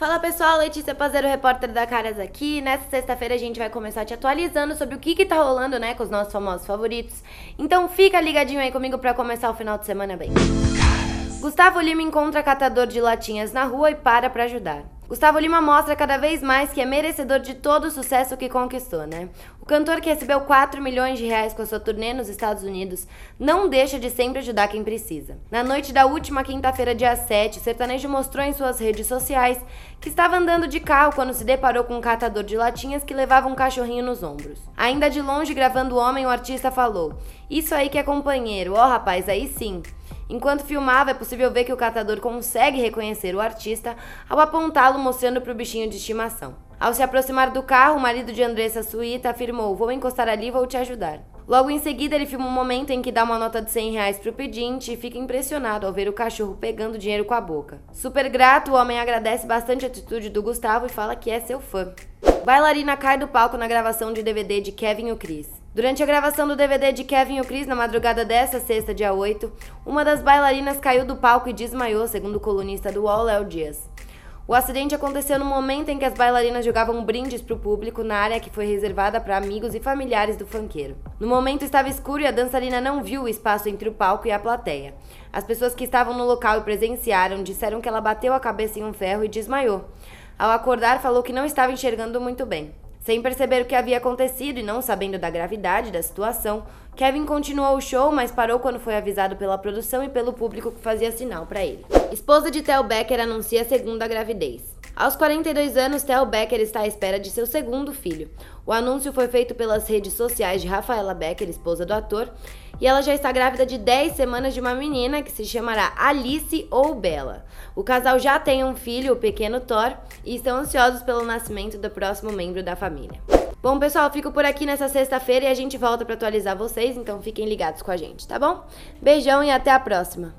Fala pessoal, Letícia Pazeiro, repórter da Caras aqui. Nessa sexta-feira a gente vai começar te atualizando sobre o que que tá rolando, né, com os nossos famosos favoritos. Então fica ligadinho aí comigo para começar o final de semana bem. Gustavo Lima encontra catador de latinhas na rua e para para ajudar. Gustavo Lima mostra cada vez mais que é merecedor de todo o sucesso que conquistou, né? O cantor que recebeu 4 milhões de reais com a sua turnê nos Estados Unidos não deixa de sempre ajudar quem precisa. Na noite da última quinta-feira, dia 7, o sertanejo mostrou em suas redes sociais que estava andando de carro quando se deparou com um catador de latinhas que levava um cachorrinho nos ombros. Ainda de longe, gravando o homem, o artista falou: Isso aí que é companheiro, ó oh, rapaz, aí sim. Enquanto filmava, é possível ver que o catador consegue reconhecer o artista ao apontá-lo mostrando para o bichinho de estimação. Ao se aproximar do carro, o marido de Andressa Suíta afirmou: Vou encostar ali e vou te ajudar. Logo em seguida, ele filma um momento em que dá uma nota de 100 reais pro pedinte e fica impressionado ao ver o cachorro pegando dinheiro com a boca. Super grato, o homem agradece bastante a atitude do Gustavo e fala que é seu fã. Bailarina cai do palco na gravação de DVD de Kevin e o Chris. Durante a gravação do DVD de Kevin e o Chris na madrugada desta sexta, dia 8, uma das bailarinas caiu do palco e desmaiou, segundo o colunista do UOL, Léo Dias. O acidente aconteceu no momento em que as bailarinas jogavam brindes para o público na área que foi reservada para amigos e familiares do funkeiro. No momento estava escuro e a dançarina não viu o espaço entre o palco e a plateia. As pessoas que estavam no local e presenciaram disseram que ela bateu a cabeça em um ferro e desmaiou. Ao acordar, falou que não estava enxergando muito bem. Sem perceber o que havia acontecido e não sabendo da gravidade da situação, Kevin continuou o show, mas parou quando foi avisado pela produção e pelo público que fazia sinal para ele. Esposa de Tel Becker anuncia a segunda gravidez. Aos 42 anos, Tel Becker está à espera de seu segundo filho. O anúncio foi feito pelas redes sociais de Rafaela Becker, esposa do ator, e ela já está grávida de 10 semanas de uma menina que se chamará Alice ou Bella. O casal já tem um filho, o pequeno Thor, e estão ansiosos pelo nascimento do próximo membro da família. Bom, pessoal, fico por aqui nessa sexta-feira e a gente volta para atualizar vocês, então fiquem ligados com a gente, tá bom? Beijão e até a próxima!